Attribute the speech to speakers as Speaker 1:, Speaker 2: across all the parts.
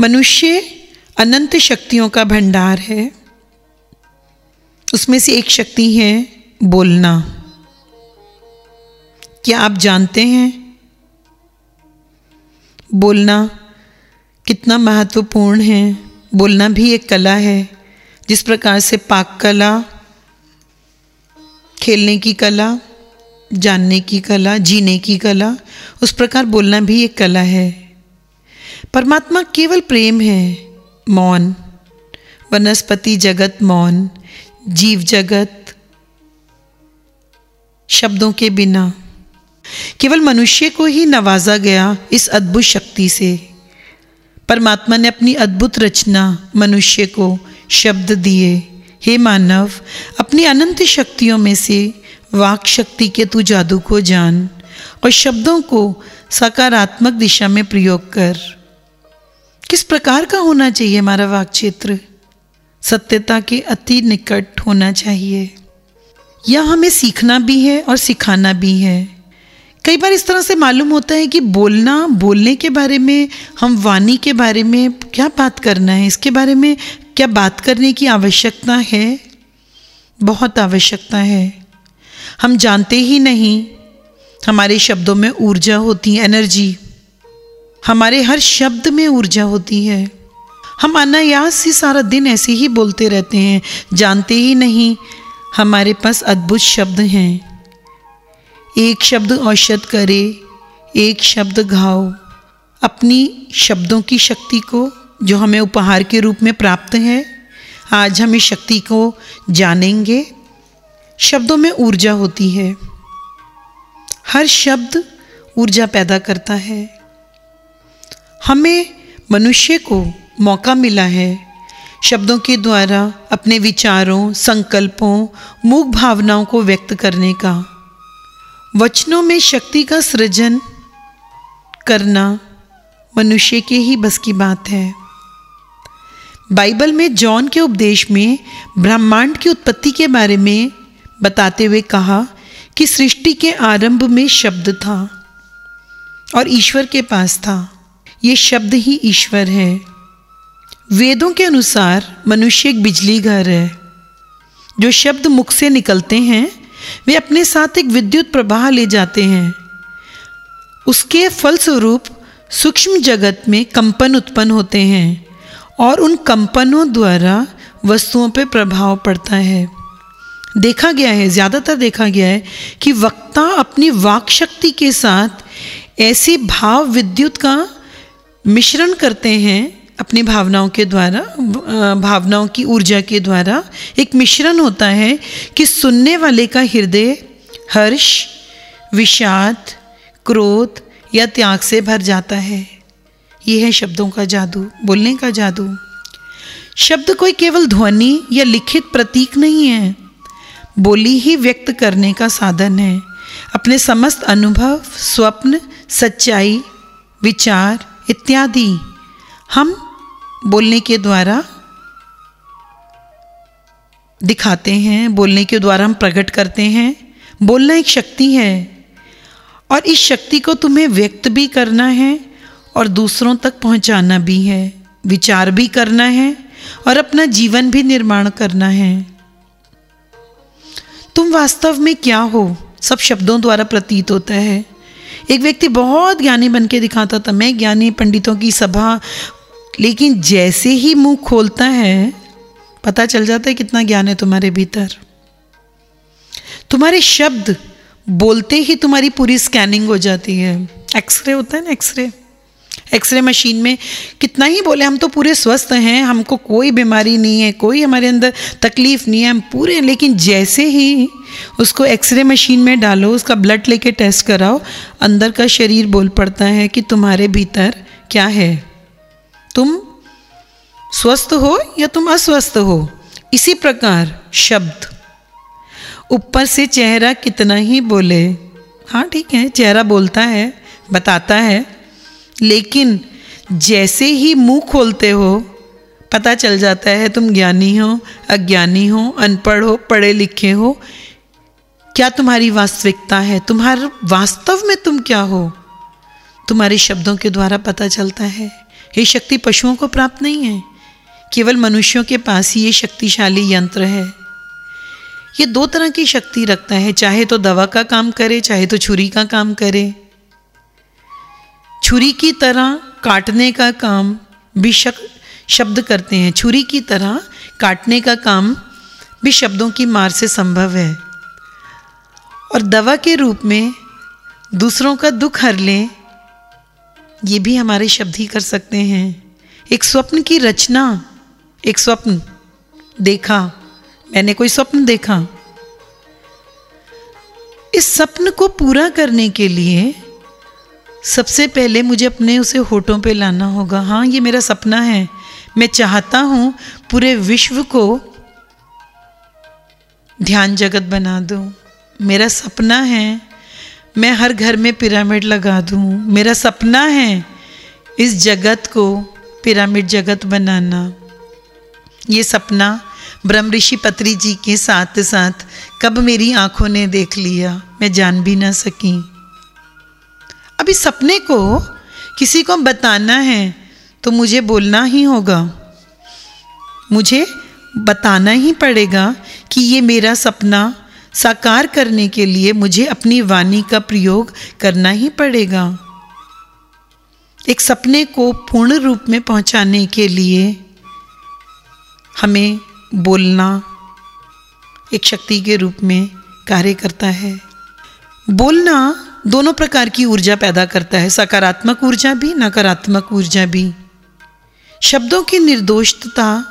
Speaker 1: मनुष्य अनंत शक्तियों का भंडार है। उसमें से एक शक्ति है बोलना। क्या आप जानते हैं? बोलना कितना महत्वपूर्ण है। बोलना भी एक कला है, जिस प्रकार से पाक कला, खेलने की कला, जानने की कला, जीने की कला, उस प्रकार बोलना भी एक कला है। परमात्मा केवल प्रेम है, मौन। वनस्पति जगत, मौन। जीव जगत, शब्दों के बिना। केवल मनुष्य को ही नवाजा गया इस अद्भुत शक्ति से। परमात्मा ने अपनी अद्भुत रचना मनुष्य को शब्द दिए। हे मानव, अपनी अनंत शक्तियों में से वाक शक्ति के तू जादू को जान और शब्दों को सकारात्मक दिशा में प्रयोग कर। किस प्रकार का होना चाहिए हमारा वाक क्षेत्र सत्यता के अति निकट होना चाहिए। यह हमें सीखना भी है और सिखाना भी है। कई बार इस तरह से मालूम होता है कि बोलना, बोलने के बारे में, हम वाणी के बारे में क्या बात करना है? इसके बारे में क्या बात करने की आवश्यकता है? बहुत आवश्यकता है। हम जानते ही नहीं। हमारे शब्दों में ऊर्जा होती है एनर्जी। हमारे हर शब्द में ऊर्जा होती है। हम अनायास ही सारा दिन ऐसे ही बोलते रहते हैं, जानते ही नहीं हमारे पास अद्भुत शब्द हैं। एक शब्द औषध करे, एक शब्द घाव, अपनी शब्दों की शक्ति को जो हमें उपहार के रूप में प्राप्त है, आज हम इस शक्ति को जानेंगे। शब्दों में ऊर्जा होती है। हर शब्द ऊर्जा पैदा करता है। हमें मनुष्य को मौका मिला है शब्दों के द्वारा अपने विचारों, संकल्पों, मूक भावनाओं को व्यक्त करने का। वचनों में शक्ति का सृजन करना मनुष्य के ही बस की बात है। बाइबल में जॉन के उपदेश में ब्रह्मांड की उत्पत्ति के बारे में बताते हुए कहा कि सृष्टि के आरंभ में शब्द था और ईश्वर के पास था। ये शब्द ही ईश्वर है। वेदों के अनुसार मनुष्य एक बिजली घर है। जो शब्द मुख से निकलते हैं, वे अपने साथ एक विद्युत प्रवाह ले जाते हैं। उसके फलस्वरूप सूक्ष्म जगत में कंपन उत्पन्न होते हैं और उन कंपनों द्वारा वस्तुओं पर प्रभाव पड़ता है। देखा गया है, ज़्यादातर देखा गया है कि वक्ता अपनी वाक शक्ति के साथ ऐसी भाव विद्युत का मिश्रण करते हैं अपनी भावनाओं के द्वारा भावनाओं की ऊर्जा के द्वारा। एक मिश्रण होता है कि सुनने वाले का हृदय हर्ष, विषाद, क्रोध या त्याग से भर जाता है। ये है शब्दों का जादू, बोलने का जादू। शब्द कोई केवल ध्वनि या लिखित प्रतीक नहीं है। बोली ही व्यक्त करने का साधन है। अपने समस्त अनुभव, स्वप्न, सच्चाई, विचार इत्यादि। हम बोलने के द्वारा दिखाते हैं, बोलने के द्वारा हम प्रकट करते हैं। बोलना एक शक्ति है और इस शक्ति को तुम्हें व्यक्त भी करना है और दूसरों तक पहुंचाना भी है, विचार भी करना है और अपना जीवन भी निर्माण करना है। तुम वास्तव में क्या हो? सब शब्दों द्वारा प्रतीत होता है। एक व्यक्ति बहुत ज्ञानी बन के दिखाता था, मैं ज्ञानी पंडितों की सभा, लेकिन जैसे ही मुँह खोलता है, पता चल जाता है कितना ज्ञान है तुम्हारे भीतर। तुम्हारे शब्द बोलते ही तुम्हारी पूरी स्कैनिंग हो जाती है। एक्सरे होता है ना एक्सरे एक्सरे मशीन में, कितना ही बोले, हम तो पूरे स्वस्थ हैं, हमको कोई बीमारी नहीं है, कोई हमारे अंदर तकलीफ़ नहीं है, हम पूरे लेकिन जैसे ही उसको एक्सरे मशीन में डालो, उसका ब्लड लेके टेस्ट कराओ, अंदर का शरीर बोल पड़ता है कि तुम्हारे भीतर क्या है? तुम स्वस्थ हो या तुम अस्वस्थ हो? इसी प्रकार शब्द। ऊपर से चेहरा कितना ही बोले हाँ ठीक है, चेहरा बोलता है, बताता है लेकिन जैसे ही मुँह खोलते हो, पता चल जाता है तुम ज्ञानी हो, अज्ञानी हो, अनपढ़ हो, पढ़े लिखे हो। क्या तुम्हारी वास्तविकता है? तुम्हारे वास्तव में तुम क्या हो? तुम्हारे शब्दों के द्वारा पता चलता है। ये शक्ति पशुओं को प्राप्त नहीं है। केवल मनुष्यों के पास ही ये शक्तिशाली यंत्र है। ये दो तरह की शक्ति रखता है। चाहे तो दवा का काम करे, चाहे तो छुरी का काम करे। छुरी की तरह काटने का काम भी शक, शब्द करते हैं। छुरी की तरह काटने का काम भी शब्दों की मार से संभव है। और दवा के रूप में दूसरों का दुख हर लें ये भी हमारे शब्द ही कर सकते हैं। एक स्वप्न की रचना एक स्वप्न देखा मैंने कोई स्वप्न देखा। इस स्वप्न को पूरा करने के लिए सबसे पहले मुझे अपने उसे होठों पे लाना होगा। हाँ ये मेरा सपना है। मैं चाहता हूँ पूरे विश्व को ध्यान जगत बना दूँ। मेरा सपना है, मैं हर घर में पिरामिड लगा दूँ। मेरा सपना है इस जगत को पिरामिड जगत बनाना। ये सपना ब्रह्म ऋषि पत्री जी के साथ साथ कब मेरी आँखों ने देख लिया? मैं जान भी ना सकी। अब इस सपने को किसी को बताना है तो मुझे बोलना ही होगा। मुझे बताना ही पड़ेगा कि ये मेरा सपना साकार करने के लिए मुझे अपनी वाणी का प्रयोग करना ही पड़ेगा। एक सपने को पूर्ण रूप में पहुँचाने के लिए हमें बोलना एक शक्ति के रूप में कार्य करता है। बोलना दोनों प्रकार की ऊर्जा पैदा करता है, सकारात्मक ऊर्जा भी, नकारात्मक ऊर्जा भी। शब्दों की निर्दोषता,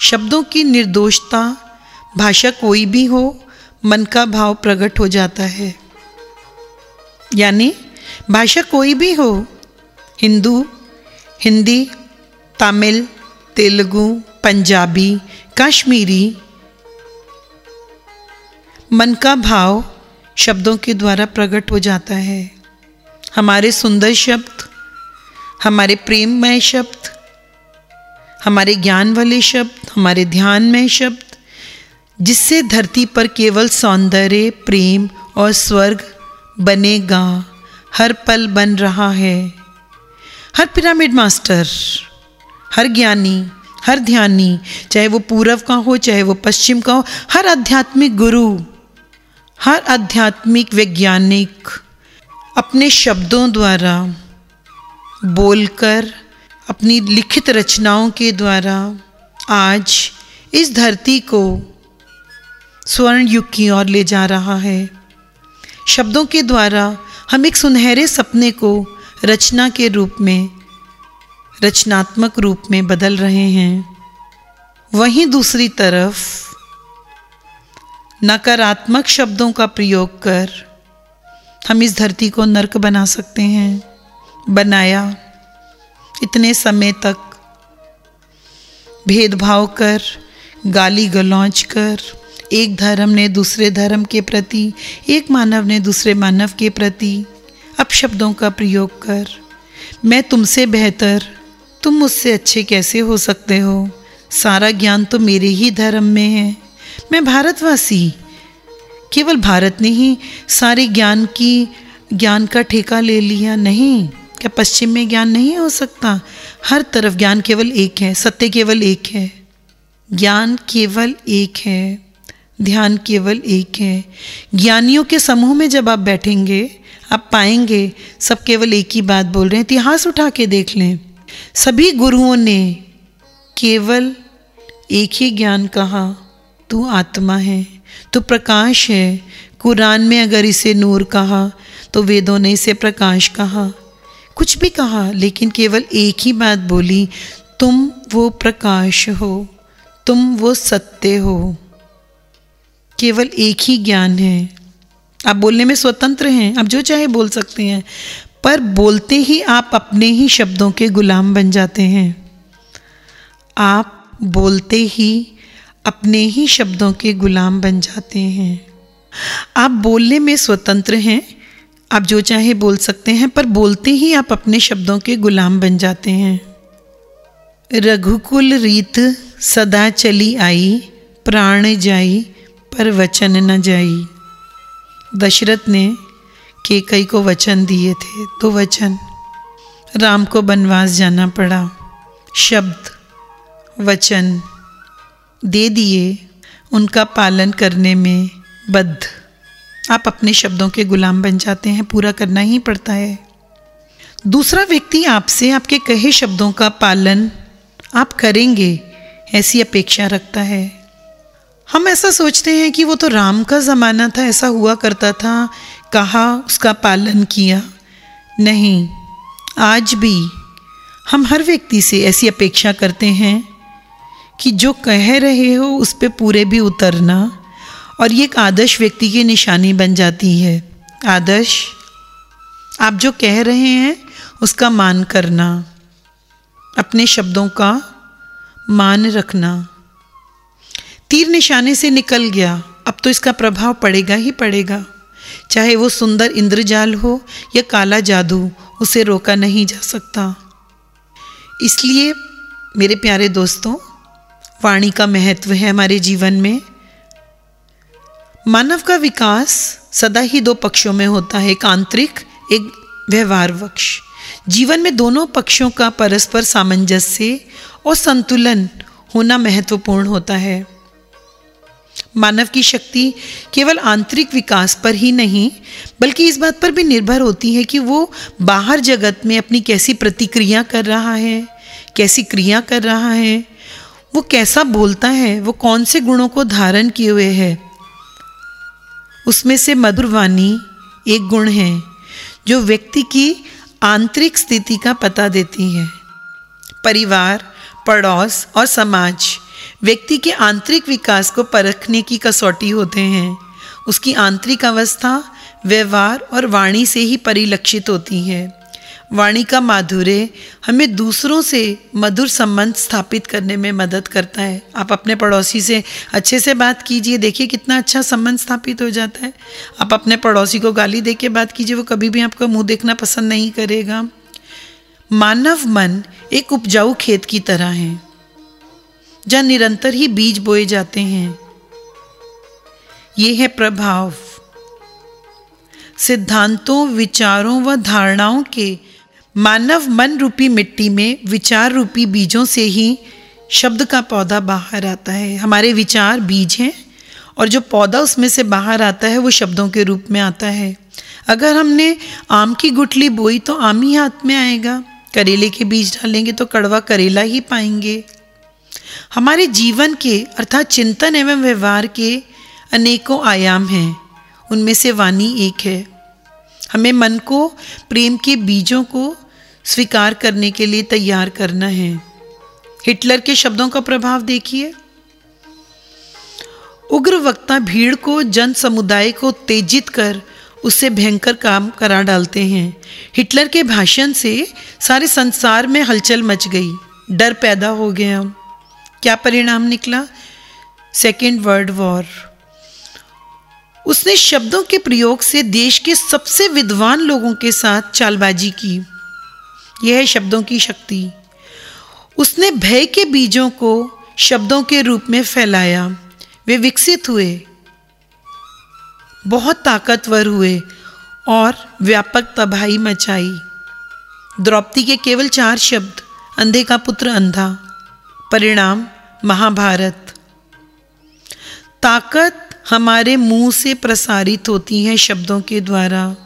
Speaker 1: शब्दों की निर्दोषता, भाषा कोई भी हो, मन का भाव प्रकट हो जाता है। यानी, भाषा कोई भी हो, हिंदू, हिंदी, तमिल, तेलुगु, पंजाबी, कश्मीरी, मन का भाव शब्दों के द्वारा प्रकट हो जाता है। हमारे सुंदर शब्द, हमारे प्रेममय शब्द, हमारे ज्ञान वाले शब्द, हमारे ध्यानमय शब्द, जिससे धरती पर केवल सौंदर्य, प्रेम और स्वर्ग बनेगा, हर पल बन रहा है। हर पिरामिड मास्टर, हर ज्ञानी, हर ध्यानी, चाहे वो पूर्व का हो, चाहे वो पश्चिम का हो, हर आध्यात्मिक गुरु हर आध्यात्मिक वैज्ञानिक अपने शब्दों द्वारा, बोलकर, अपनी लिखित रचनाओं के द्वारा आज इस धरती को स्वर्ण युग की ओर ले जा रहा है। शब्दों के द्वारा हम एक सुनहरे सपने को रचना के रूप में, रचनात्मक रूप में बदल रहे हैं। वहीं दूसरी तरफ़ नकारात्मक शब्दों का प्रयोग कर हम इस धरती को नरक बना सकते हैं। बनाया। इतने समय तक भेदभाव कर, गाली गलौज कर, एक धर्म ने दूसरे धर्म के प्रति, एक मानव ने दूसरे मानव के प्रति अपशब्दों का प्रयोग कर, मैं तुमसे बेहतर, तुम मुझसे अच्छे कैसे हो सकते हो? सारा ज्ञान तो मेरे ही धर्म में है। मैं भारतवासी, केवल भारत ने ही सारे ज्ञान की, ज्ञान का ठेका ले लिया नहीं। क्या पश्चिम में ज्ञान नहीं हो सकता? हर तरफ़ ज्ञान केवल एक है, सत्य केवल एक है। ज्ञान केवल एक है, ध्यान केवल एक है। ज्ञानियों के समूह में जब आप बैठेंगे, आप पाएँगे, सब केवल एक ही बात बोल रहे हैं, इतिहास उठा के देख लें। सभी गुरुओं ने केवल एक ही ज्ञान कहा। तू आत्मा है, तू प्रकाश है। कुरान में अगर इसे नूर कहा तो वेदों ने इसे प्रकाश कहा। कुछ भी कहा, लेकिन केवल एक ही बात बोली, तुम वो प्रकाश हो, तुम वो सत्य हो। केवल एक ही ज्ञान है। आप बोलने में स्वतंत्र हैं, आप जो चाहे बोल सकते हैं, पर बोलते ही आप अपने ही शब्दों के गुलाम बन जाते हैं। आप बोलते ही अपने ही शब्दों के गुलाम बन जाते हैं। आप बोलने में स्वतंत्र हैं। आप जो चाहे बोल सकते हैं, पर बोलते ही आप अपने शब्दों के गुलाम बन जाते हैं। रघुकुल रीत सदा चली आई, प्राण जाई, पर वचन न जाई। दशरथ ने केकई को वचन दिए थे तो वचन राम को बनवास जाना पड़ा। शब्द, वचन। दे दिए उनका पालन करने में बद्ध। आप अपने शब्दों के गुलाम बन जाते हैं, पूरा करना ही पड़ता है। दूसरा व्यक्ति आपसे आपके कहे शब्दों का पालन आप करेंगे, ऐसी अपेक्षा रखता है। हम ऐसा सोचते हैं कि वो तो राम का ज़माना था, ऐसा हुआ करता था, कहा, उसका पालन किया। नहीं, आज भी हम हर व्यक्ति से ऐसी अपेक्षा करते हैं कि जो कह रहे हो, उस पर पूरे भी उतरना। और ये एक आदर्श व्यक्ति की निशानी बन जाती है। आदर्श, आप जो कह रहे हैं, उसका मान करना। अपने शब्दों का मान रखना। तीर निशाने से निकल गया। अब तो इसका प्रभाव पड़ेगा ही पड़ेगा। चाहे वो सुंदर इंद्रजाल हो या काला जादू, उसे रोका नहीं जा सकता। इसलिए, मेरे प्यारे दोस्तों वाणी का महत्व है हमारे जीवन में। मानव का विकास सदा ही दो पक्षों में होता है, एक आंतरिक, एक व्यवहार पक्ष जीवन में दोनों पक्षों का परस्पर सामंजस्य और संतुलन होना महत्वपूर्ण होता है। मानव की शक्ति केवल आंतरिक विकास पर ही नहीं, बल्कि इस बात पर भी निर्भर होती है कि वो बाहर जगत में अपनी कैसी प्रतिक्रिया कर रहा है, कैसी क्रिया कर रहा है वो कैसा बोलता है? वो कौन से गुणों को धारण किए हुए है? उसमें से मधुर वाणी एक गुण है, जो व्यक्ति की आंतरिक स्थिति का पता देती है। परिवार, पड़ोस और समाज व्यक्ति के आंतरिक विकास को परखने की कसौटी होते हैं। उसकी आंतरिक अवस्था व्यवहार और वाणी से ही परिलक्षित होती है। वाणी का माधुर्य हमें दूसरों से मधुर संबंध स्थापित करने में मदद करता है। आप अपने पड़ोसी से अच्छे से बात कीजिए, देखिए कितना अच्छा संबंध स्थापित हो जाता है। आप अपने पड़ोसी को गाली दे के बात कीजिए, वो कभी भी आपका मुँह देखना पसंद नहीं करेगा। मानव मन एक उपजाऊ खेत की तरह है, जहाँ निरंतर ही बीज बोए जाते हैं। ये है प्रभाव। सिद्धांतों, विचारों व धारणाओं के मानव मन रूपी मिट्टी में विचार रूपी बीजों से ही शब्द का पौधा बाहर आता है। हमारे विचार बीज हैं और जो पौधा उसमें से बाहर आता है, वो शब्दों के रूप में आता है। अगर हमने आम की गुठली बोई तो आम ही हाथ में आएगा। करेले के बीज डालेंगे तो कड़वा करेला ही पाएँगे। हमारे जीवन के अर्थात चिंतन एवं व्यवहार के अनेकों आयाम हैं। उनमें से वाणी एक है। हमें मन को, प्रेम के बीजों को स्वीकार करने के लिए तैयार करना है। हिटलर के शब्दों का प्रभाव देखिए। उग्र वक्ता भीड़ को, जन समुदाय को उत्तेजित कर उससे भयंकर काम करा डालते हैं। हिटलर के भाषण से सारे संसार में हलचल मच गई। डर पैदा हो गया। क्या परिणाम निकला? सेकेंड वर्ल्ड वॉर उसने शब्दों के प्रयोग से देश के सबसे विद्वान लोगों के साथ चालबाजी की। यह है शब्दों की शक्ति। उसने भय के बीजों को शब्दों के रूप में फैलाया। वे विकसित हुए, बहुत ताकतवर हुए और व्यापक तबाही मचाई। द्रौपदी के केवल चार शब्द, अंधे का पुत्र अंधा, परिणाम महाभारत। ताकत हमारे मुँह से प्रसारित होती हैं शब्दों के द्वारा।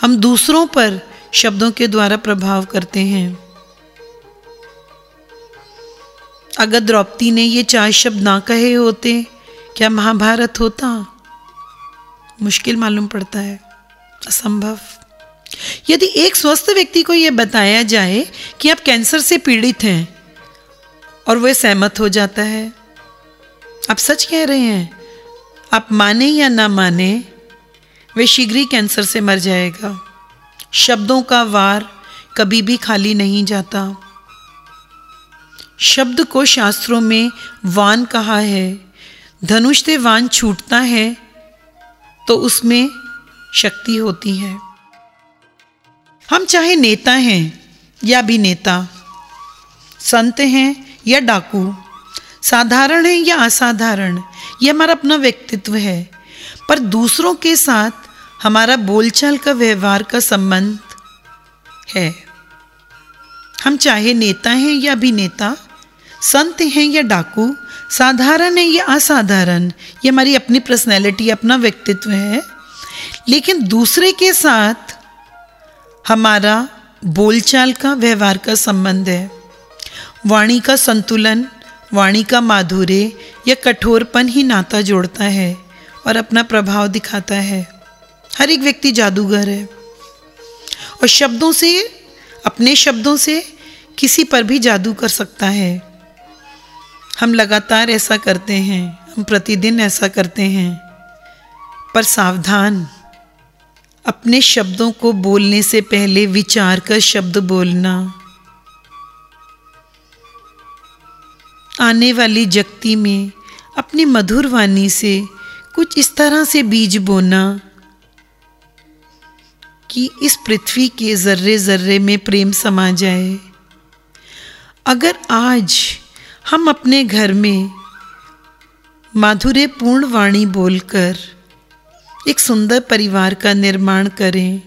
Speaker 1: हम दूसरों पर शब्दों के द्वारा प्रभाव करते हैं। अगर द्रौपदी ने ये चार शब्द ना कहे होते, क्या महाभारत होता? मुश्किल मालूम पड़ता है। असंभव। यदि एक स्वस्थ व्यक्ति को यह बताया जाए कि आप कैंसर से पीड़ित हैं और वह सहमत हो जाता है। आप सच कह रहे हैं? आप माने या ना माने, वे शीघ्र ही कैंसर से मर जाएगा। शब्दों का वार कभी भी खाली नहीं जाता। शब्द को शास्त्रों में वान कहा है। धनुष से वान छूटता है तो उसमें शक्ति होती है। हम चाहे नेता हैं या भी नेता, संत हैं या डाकू, साधारण है या असाधारण ये हमारा अपना व्यक्तित्व है। पर दूसरों के साथ हमारा बोलचाल का व्यवहार का संबंध है। हम चाहे नेता हैं या अभिनेता, संत हैं या डाकू, साधारण है या असाधारण, ये हमारी अपनी पर्सनैलिटी अपना व्यक्तित्व है। लेकिन दूसरे के साथ हमारा बोलचाल का व्यवहार का संबंध है। वाणी का संतुलन, वाणी का माधुर्य या कठोरपन ही नाता जोड़ता है और अपना प्रभाव दिखाता है। हर एक व्यक्ति जादूगर है। और शब्दों से, अपने शब्दों से किसी पर भी जादू कर सकता है। हम लगातार ऐसा करते हैं, हम प्रतिदिन ऐसा करते हैं। पर सावधान, अपने शब्दों को बोलने से पहले विचार कर शब्द बोलना। आने वाली जगती में अपनी मधुर वाणी से कुछ इस तरह से बीज बोना कि इस पृथ्वी के जर्रे जर्रे में प्रेम समा जाए। अगर आज हम अपने घर में माधुर्य पूर्ण वाणी बोलकर एक सुंदर परिवार का निर्माण करें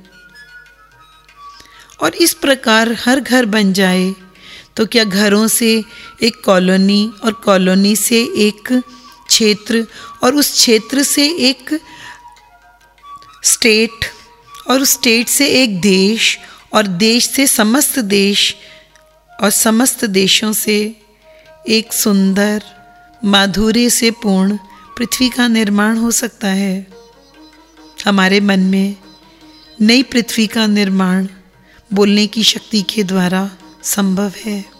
Speaker 1: और इस प्रकार हर घर बन जाए तो क्या घरों से एक कॉलोनी और कॉलोनी से एक क्षेत्र और उस क्षेत्र से एक स्टेट और उस स्टेट से एक देश और देश से समस्त देश और समस्त देशों से एक सुंदर, माधुर्य से पूर्ण पृथ्वी का निर्माण हो सकता है। हमारे मन में नई पृथ्वी का निर्माण बोलने की शक्ति के द्वारा संभव है।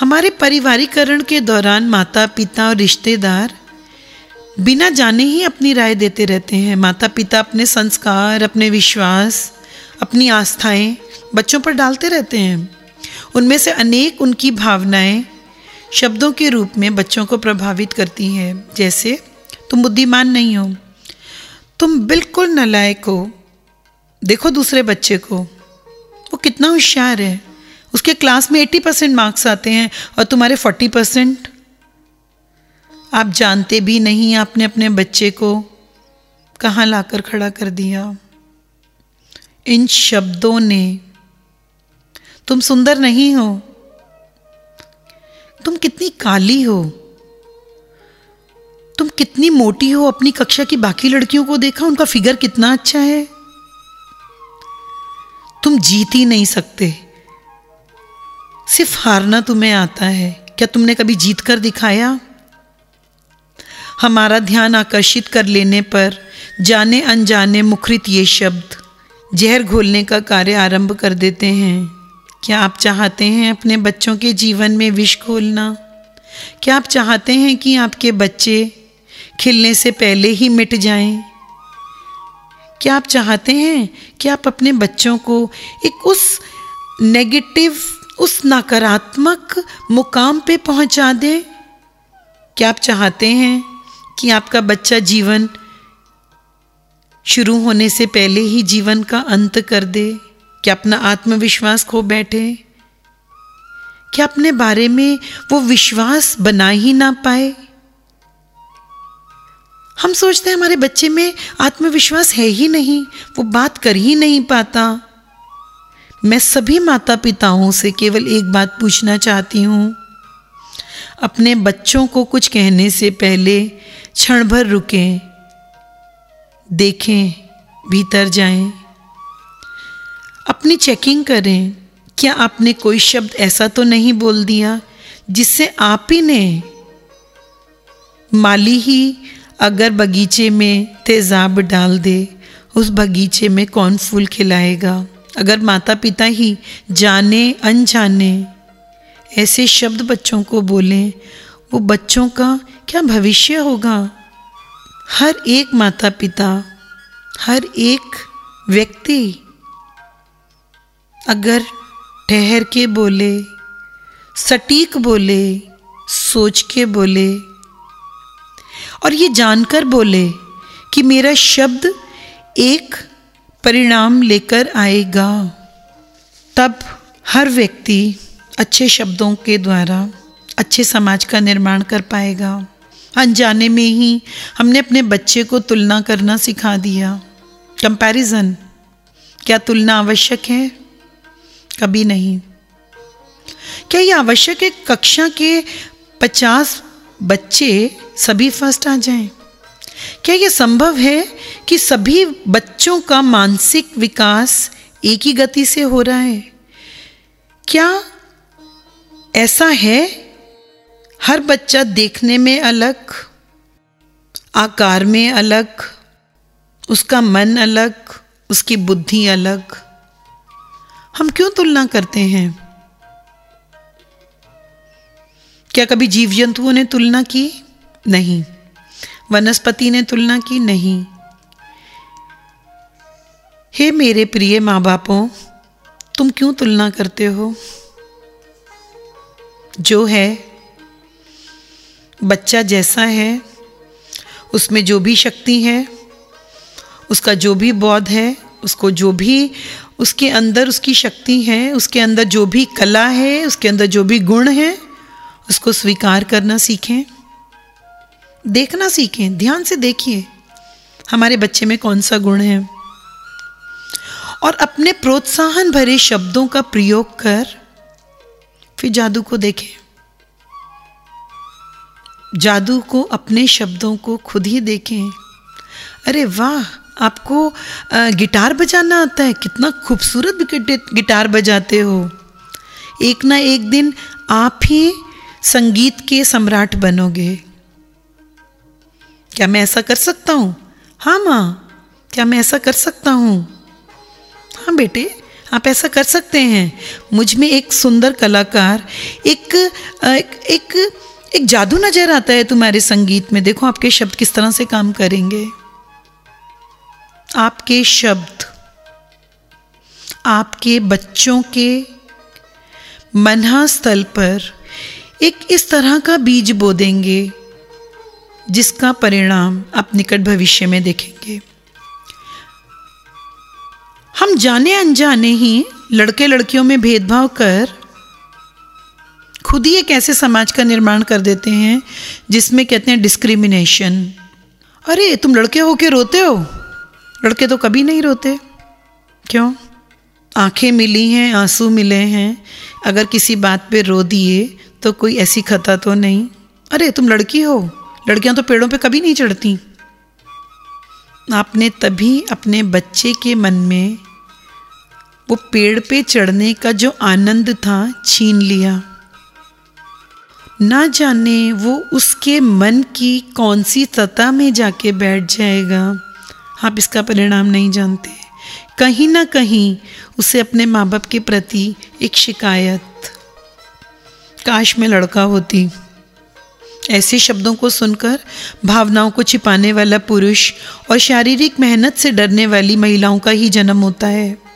Speaker 1: हमारे परिवारीकरण के दौरान माता पिता और रिश्तेदार बिना जाने ही अपनी राय देते रहते हैं। माता पिता अपने संस्कार, अपने विश्वास, अपनी आस्थाएँ बच्चों पर डालते रहते हैं। उनमें से अनेक उनकी भावनाएँ शब्दों के रूप में बच्चों को प्रभावित करती हैं। जैसे, तुम बुद्धिमान नहीं हो। तुम बिल्कुल नलायक हो। देखो दूसरे बच्चे को। वो कितना होशियार है। उसके क्लास में एट्टी परसेंट मार्क्स आते हैं और तुम्हारे फोर्टी परसेंट आप जानते भी नहीं आपने अपने बच्चे को कहाँ लाकर खड़ा कर दिया। इन शब्दों ने। तुम सुंदर नहीं हो। तुम कितनी काली हो। तुम कितनी मोटी हो। अपनी कक्षा की बाकी लड़कियों को देखा, उनका फिगर कितना अच्छा है। तुम जीत ही नहीं सकते। सिर्फ़ हारना तुम्हें आता है। क्या तुमने कभी जीत कर दिखाया? हमारा ध्यान आकर्षित कर लेने पर जाने अनजाने मुखरित ये शब्द जहर घोलने का कार्य आरंभ कर देते हैं। क्या आप चाहते हैं अपने बच्चों के जीवन में विष घोलना? क्या आप चाहते हैं कि आपके बच्चे खिलने से पहले ही मिट जाएँ? क्या आप चाहते हैं कि आप अपने बच्चों को एक उस नेगेटिव उस नकारात्मक मुकाम पे पहुँचा दे। क्या आप चाहते हैं कि आपका बच्चा जीवन शुरू होने से पहले ही जीवन का अंत कर दे? क्या अपना आत्मविश्वास खो बैठे? क्या अपने बारे में वो विश्वास बना ही ना पाए? हम सोचते हैं हमारे बच्चे में आत्मविश्वास है ही नहीं, वो बात कर ही नहीं पाता। मैं सभी माता पिताओं से केवल एक बात पूछना चाहती हूँ। अपने बच्चों को कुछ कहने से पहले क्षण भर रुकें देखें भीतर जाएँ, अपनी चेकिंग करें क्या आपने कोई शब्द ऐसा तो नहीं बोल दिया जिससे आप ही ने? माली ही अगर बगीचे में तेज़ाब डाल दे उस बगीचे में कौन फूल खिलाएगा? अगर माता पिता ही जाने, अनजाने, ऐसे शब्द बच्चों को बोलें, वो बच्चों का क्या भविष्य होगा? हर एक माता पिता हर एक व्यक्ति अगर ठहर के बोले, सटीक बोले, सोच के बोले, और ये जानकर बोले कि मेरा शब्द एक परिणाम लेकर आएगा। तब हर व्यक्ति अच्छे शब्दों के द्वारा अच्छे समाज का निर्माण कर पाएगा। अनजाने में ही हमने अपने बच्चे को तुलना करना सिखा दिया। कंपैरिजन क्या तुलना आवश्यक है? कभी नहीं। क्या ये आवश्यक है कक्षा के पचास बच्चे सभी फ़र्स्ट आ जाएँ? क्या यह संभव है कि सभी बच्चों का मानसिक विकास एक ही गति से हो रहा है। क्या ऐसा है? हर बच्चा देखने में अलग, आकार में अलग, उसका मन अलग, उसकी बुद्धि अलग। हम क्यों तुलना करते हैं? क्या कभी जीव जंतुओं ने तुलना की? नहीं। वनस्पति ने तुलना की? नहीं। हे मेरे प्रिय माँ बापों तुम क्यों तुलना करते हो? जो है, बच्चा जैसा है, उसमें जो भी शक्ति है, उसका जो भी बौद्ध है, उसको जो भी, उसके अंदर उसकी शक्ति है, उसके अंदर जो भी कला है, उसके अंदर जो भी गुण है, उसको स्वीकार करना सीखें। देखना सीखें, ध्यान से देखिए, हमारे बच्चे में कौन सा गुण है? और अपने प्रोत्साहन भरे शब्दों का प्रयोग कर फिर जादू को देखें। जादू को अपने शब्दों को खुद ही देखें। अरे वाह, आपको गिटार बजाना आता है? कितना खूबसूरत गिटार बजाते हो। एक ना एक दिन आप ही संगीत के सम्राट बनोगे। क्या मैं ऐसा कर सकता हूँ? हाँ माँ, क्या मैं ऐसा कर सकता हूँ? हाँ बेटे आप ऐसा कर सकते हैं। मुझमें एक सुंदर कलाकार एक एक एक, एक जादू नज़र आता है तुम्हारे संगीत में। देखो आपके शब्द किस तरह से काम करेंगे। आपके शब्द आपके बच्चों के मनहा स्थल पर एक इस तरह का बीज बो देंगे जिसका परिणाम आप निकट भविष्य में देखेंगे। हम जाने अनजाने ही लड़के लड़कियों में भेदभाव कर खुद ही एक ऐसे समाज का निर्माण कर देते हैं, जिसमें कहते हैं डिस्क्रिमिनेशन अरे, तुम लड़के हो के रोते हो? लड़के तो कभी नहीं रोते। क्यों? आँखें मिली हैं, आँसू मिले हैं। अगर किसी बात पे रो दिए तो कोई ऐसी खता तो नहीं। अरे, तुम लड़की हो। लड़कियाँ तो पेड़ों पे कभी नहीं चढ़ती। आपने तभी अपने बच्चे के मन में वो पेड़ पे चढ़ने का जो आनंद था, छीन लिया। ना जाने वो उसके मन की कौन सी सतह में जाके बैठ जाएगा। आप इसका परिणाम नहीं जानते। कहीं ना कहीं उसे अपने माँ बाप के प्रति एक शिकायत। काश में लड़का होती। ऐसे शब्दों को सुनकर, भावनाओं को छिपाने वाला पुरुष और शारीरिक मेहनत से डरने वाली महिलाओं का ही जन्म होता है।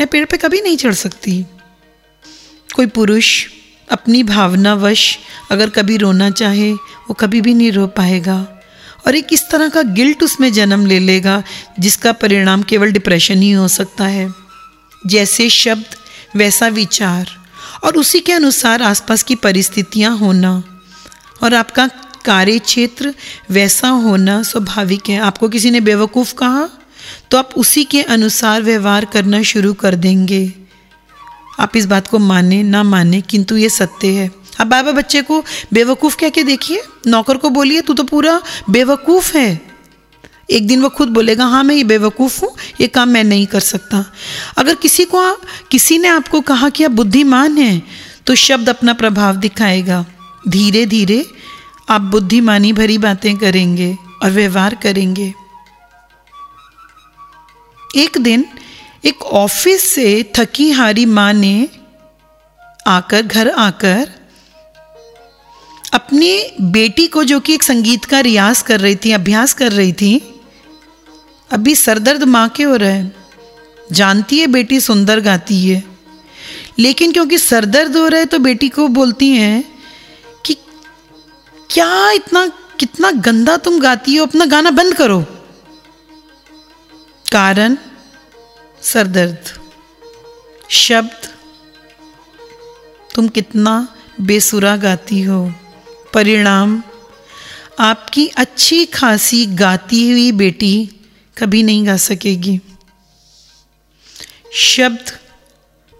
Speaker 1: मैं पेड़ पे कभी नहीं चढ़ सकती। कोई पुरुष अपनी भावनावश अगर कभी रोना चाहे, वो कभी भी नहीं रो पाएगा। और एक इस तरह का गिल्ट उसमें जन्म ले लेगा, जिसका परिणाम केवल डिप्रेशन ही हो सकता है। जैसे शब्द, वैसा विचार। और उसी के अनुसार आसपास की परिस्थितियाँ होना। और आपका कार्य क्षेत्र वैसा होना स्वाभाविक है। आपको किसी ने बेवकूफ़ कहा? तो आप उसी के अनुसार व्यवहार करना शुरू कर देंगे। आप इस बात को माने, ना माने, किंतु ये सत्य है। अब बाबा बच्चे को बेवकूफ़ कह के देखिए? नौकर को बोलिए, तू तो पूरा बेवकूफ़ है। एक दिन वो खुद बोलेगा हाँ मैं ये बेवकूफ़ हूँ, ये काम मैं नहीं कर सकता। अगर किसी को किसी ने आपको कहा कि आप बुद्धिमान हैं तो शब्द अपना प्रभाव दिखाएगा। धीरे धीरे आप बुद्धिमानी भरी बातें करेंगे और व्यवहार करेंगे। एक दिन एक ऑफ़िस से थकी हारी माँ ने आकर, घर आकर, अपनी बेटी को जो कि एक संगीत का रियाज कर रही थी, अभ्यास कर रही थी, अभी सरदर्द माँ के हो रहा है। जानती है बेटी, सुंदर गाती है। लेकिन क्योंकि सरदर्द हो रहा है तो बेटी को बोलती हैं कि क्या इतना, कितना गंदा तुम गाती हो, अपना गाना बंद करो। कारण सरदर्द, शब्द, तुम कितना बेसुरा गाती हो, परिणाम, आपकी अच्छी खासी गाती हुई बेटी कभी नहीं गा सकेगी। शब्द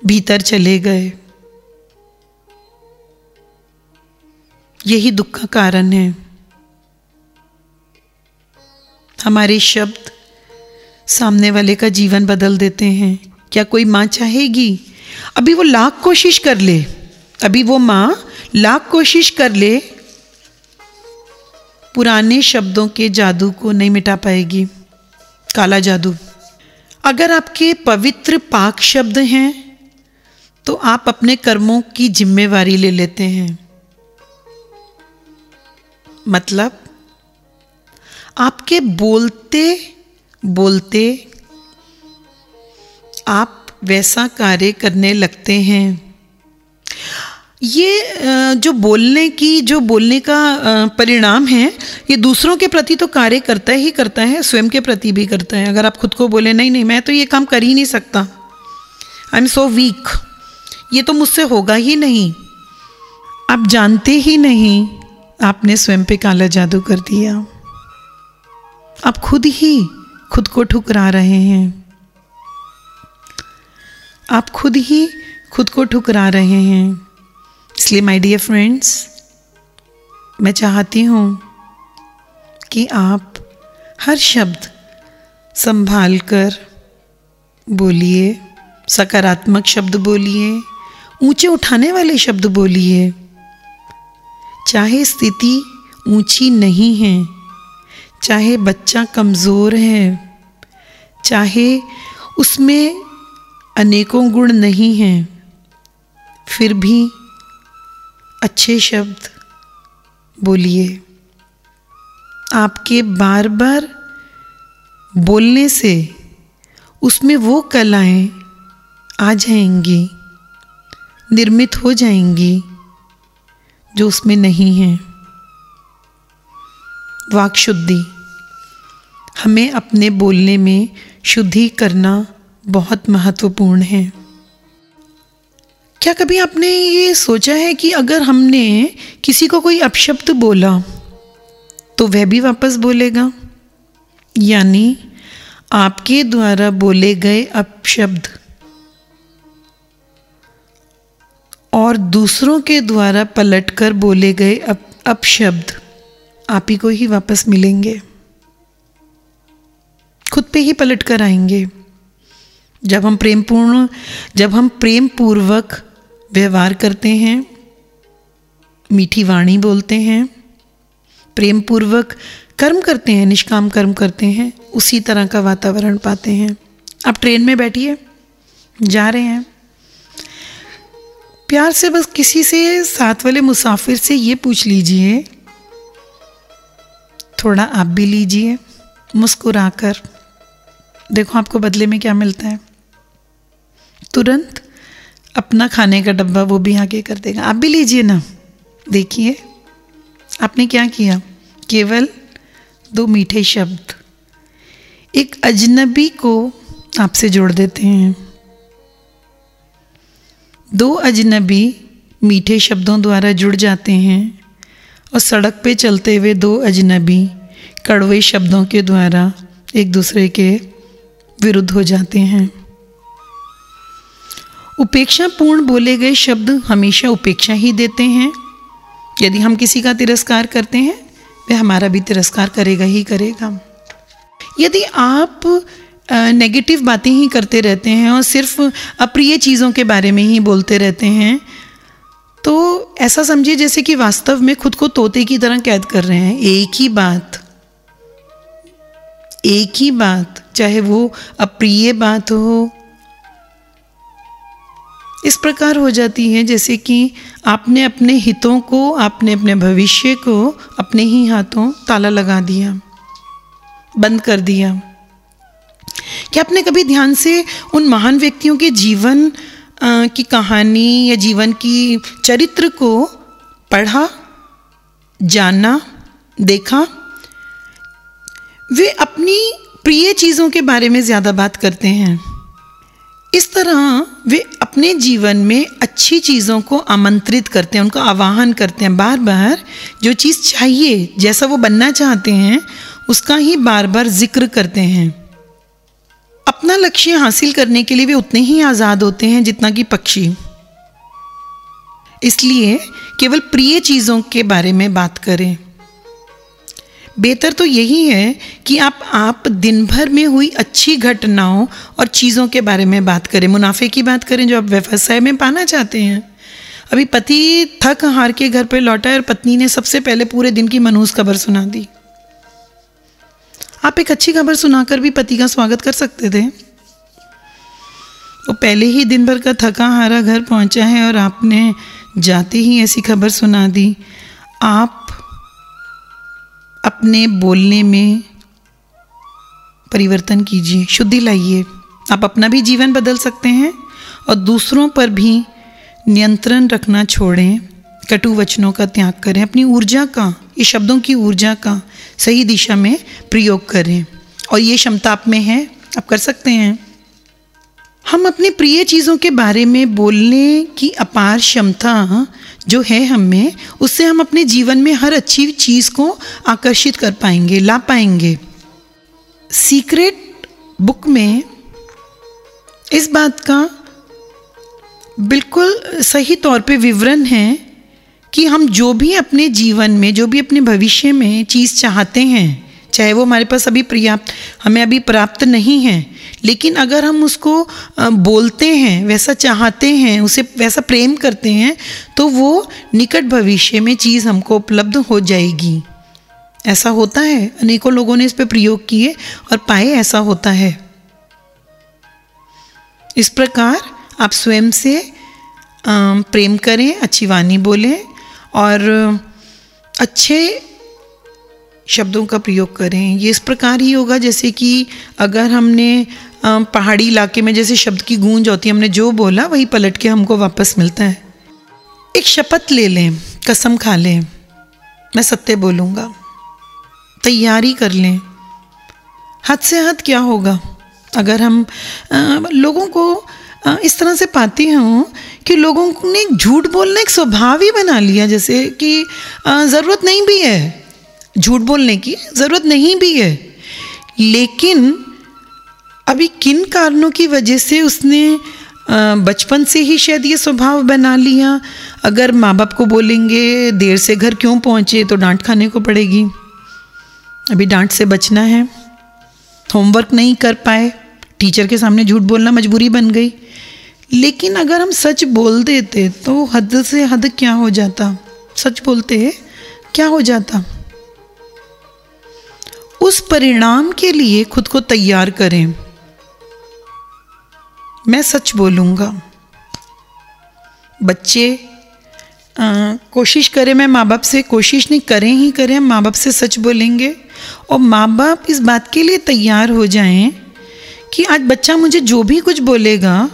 Speaker 1: भीतर चले गए। यही दुख का कारण है। हमारे शब्द सामने वाले का जीवन बदल देते हैं। क्या कोई माँ चाहेगी? अभी वो लाख कोशिश कर ले। अभी वो माँ लाख कोशिश कर ले। पुराने शब्दों के जादू को नहीं मिटा पाएगी। काला जादू। अगर आपके पवित्र पाक शब्द हैं तो आप अपने कर्मों की जिम्मेवारी ले लेते हैं। मतलब आपके बोलते बोलते, आप वैसा कार्य करने लगते हैं। ये जो बोलने की, जो बोलने का परिणाम है, ये दूसरों के प्रति तो कार्य करता ही करता है, स्वयं के प्रति भी करता है। अगर आप खुद को बोले, नहीं नहीं, मैं तो ये काम कर ही नहीं सकता। आई एम सो वीक ये तो मुझसे होगा ही नहीं। आप जानते ही नहीं, आपने स्वयं पे काला जादू कर दिया। आप खुद ही खुद को ठुकरा रहे हैं। आप खुद ही खुद को ठुकरा रहे हैं। इसलिए माय डियर फ्रेंड्स मैं चाहती हूँ कि आप हर शब्द संभाल कर बोलिए, सकारात्मक शब्द बोलिए, ऊँचे उठाने वाले शब्द बोलिए। चाहे स्थिति ऊँची नहीं है चाहे बच्चा कमज़ोर है, चाहे उसमें अनेकों गुण नहीं हैं, फिर भी अच्छे शब्द बोलिए। आपके बार बार बोलने से उसमें वो कलाएँ आ जाएँगी, निर्मित हो जाएँगी जो उसमें नहीं है। वाक शुद्धि हमें अपने बोलने में शुद्धि करना बहुत महत्वपूर्ण है। क्या कभी आपने ये सोचा है कि अगर हमने किसी को कोई अपशब्द बोला तो वह भी वापस बोलेगा? यानी आपके द्वारा बोले गए अपशब्द और दूसरों के द्वारा पलटकर बोले गए अप, अपशब्द आप ही को ही वापस मिलेंगे। खुद पे ही पलट कर आएँगे। जब हम प्रेमपूर्ण, जब हम प्रेम पूर्वक व्यवहार करते हैं, मीठी वाणी बोलते हैं प्रेम पूर्वक कर्म करते हैं, निष्काम कर्म करते हैं, उसी तरह का वातावरण पाते हैं। आप ट्रेन में बैठिए, जा रहे हैं। प्यार से बस किसी से, साथ वाले मुसाफिर से ये पूछ लीजिए, थोड़ा आप भी लीजिए, मुस्कुराकर। देखो आपको बदले में क्या मिलता है? तुरंत अपना खाने का डब्बा वो भी आगे कर देगा। आप भी लीजिए ना। देखिए, आपने क्या किया? केवल दो मीठे शब्द। एक अजनबी को आपसे जोड़ देते हैं। दो अजनबी मीठे शब्दों द्वारा जुड़ जाते हैं और सड़क पे चलते हुए दो अजनबी कड़वे शब्दों के द्वारा एक दूसरे के विरुद्ध हो जाते हैं। उपेक्षापूर्ण बोले गए शब्द हमेशा उपेक्षा ही देते हैं। यदि हम किसी का तिरस्कार करते हैं, वह हमारा भी तिरस्कार करेगा ही करेगा। यदि आप नेगेटिव बातें ही करते रहते हैं और सिर्फ़ अप्रिय चीज़ों के बारे में ही बोलते रहते हैं तो ऐसा समझिए जैसे कि वास्तव में खुद को तोते की तरह कैद कर रहे हैं। एक ही बात एक ही बात चाहे वो अप्रिय बात हो। इस प्रकार हो जाती है जैसे कि आपने अपने हितों को आपने अपने भविष्य को अपने ही हाथों ताला लगा दिया बंद कर दिया। क्या आपने कभी ध्यान से उन महान व्यक्तियों के जीवन आ, की कहानी या जीवन की चरित्र को पढ़ा जाना देखा? वे अपनी प्रिय चीज़ों के बारे में ज़्यादा बात करते हैं। इस तरह वे अपने जीवन में अच्छी चीज़ों को आमंत्रित करते हैं, उनको आवाहन करते हैं। बार बार जो चीज़ चाहिए, जैसा वो बनना चाहते हैं, उसका ही बार बार ज़िक्र करते हैं। अपना लक्ष्य हासिल करने के लिए वे उतने ही आज़ाद होते हैं जितना कि पक्षी। इसलिए केवल प्रिय चीज़ों के बारे में बात करें। बेहतर तो यही है कि आप आप दिन भर में हुई अच्छी घटनाओं और चीज़ों के बारे में बात करें। मुनाफे की बात करें, जो आप व्यवसाय में पाना चाहते हैं। अभी पति थक हार के घर पर लौटा है और पत्नी ने सबसे पहले पूरे दिन की मनूस खबर सुना दी। आप एक अच्छी खबर सुनाकर भी पति का स्वागत कर सकते थे। वो पहले ही दिन भर का थका हारा घर पहुँचा है और आपने जाते ही ऐसी खबर सुना दी। आप अपने बोलने में परिवर्तन कीजिए, शुद्धि लाइए। आप अपना भी जीवन बदल सकते हैं और दूसरों पर भी नियंत्रण रखना छोड़ें। कटु वचनों का त्याग करें। अपनी ऊर्जा का, ये शब्दों की ऊर्जा का सही दिशा में प्रयोग करें। और ये क्षमता आप में है, आप कर सकते हैं। हम अपनी प्रिय चीज़ों के बारे में बोलने की अपार क्षमता जो है हम में उससे हम अपने जीवन में हर अच्छी चीज़ को आकर्षित कर पाएँगे, ला पाएँगे। सीक्रेट बुक में इस बात का बिल्कुल सही तौर पे विवरण है कि हम जो भी अपने जीवन में, जो भी अपने भविष्य में चीज़ चाहते हैं चाहे वो हमारे पास अभी पर्याप्त हमें अभी प्राप्त नहीं है। लेकिन अगर हम उसको बोलते हैं, वैसा चाहते हैं, उसे वैसा प्रेम करते हैं तो वो निकट भविष्य में चीज़ हमको उपलब्ध हो जाएगी। ऐसा होता है। अनेकों लोगों ने इस पर प्रयोग किए और पाए ऐसा होता है। इस प्रकार आप स्वयं से प्रेम करें, अच्छी वाणी बोलें और अच्छे शब्दों का प्रयोग करें। ये इस प्रकार ही होगा जैसे कि अगर हमने पहाड़ी इलाके में जैसे शब्द की गूंज होती है हमने जो बोला वही पलट के हमको वापस मिलता है। एक शपथ ले लें कसम खा लें मैं सत्य बोलूँगा। तैयारी कर लें। हद से हद क्या होगा? अगर हम आ, लोगों को आ, इस तरह से पाती हूँ कि लोगों ने झूठ बोलना एक स्वभाव ही बना लिया जैसे कि ज़रूरत नहीं भी है। झूठ बोलने की ज़रूरत नहीं भी है। लेकिन अभी किन कारणों की वजह से उसने बचपन से ही शायद ये स्वभाव बना लिया? अगर माँ बाप को बोलेंगे, देर से घर क्यों पहुँचे? तो डांट खाने को पड़ेगी। अभी डांट से बचना है। होमवर्क नहीं कर पाए। टीचर के सामने झूठ बोलना मजबूरी बन गई। लेकिन अगर हम सच बोल देते तो हद से हद क्या हो जाता? सच बोलते क्या हो जाता? उस परिणाम के लिए खुद को तैयार करें। मैं सच बोलूँगा। बच्चे आ, कोशिश करें मैं माँ बाप से कोशिश नहीं करें ही करें माँ बाप से सच बोलेंगे। और माँ बाप इस बात के लिए तैयार हो जाएँ कि आज बच्चा मुझे जो भी कुछ बोलेगा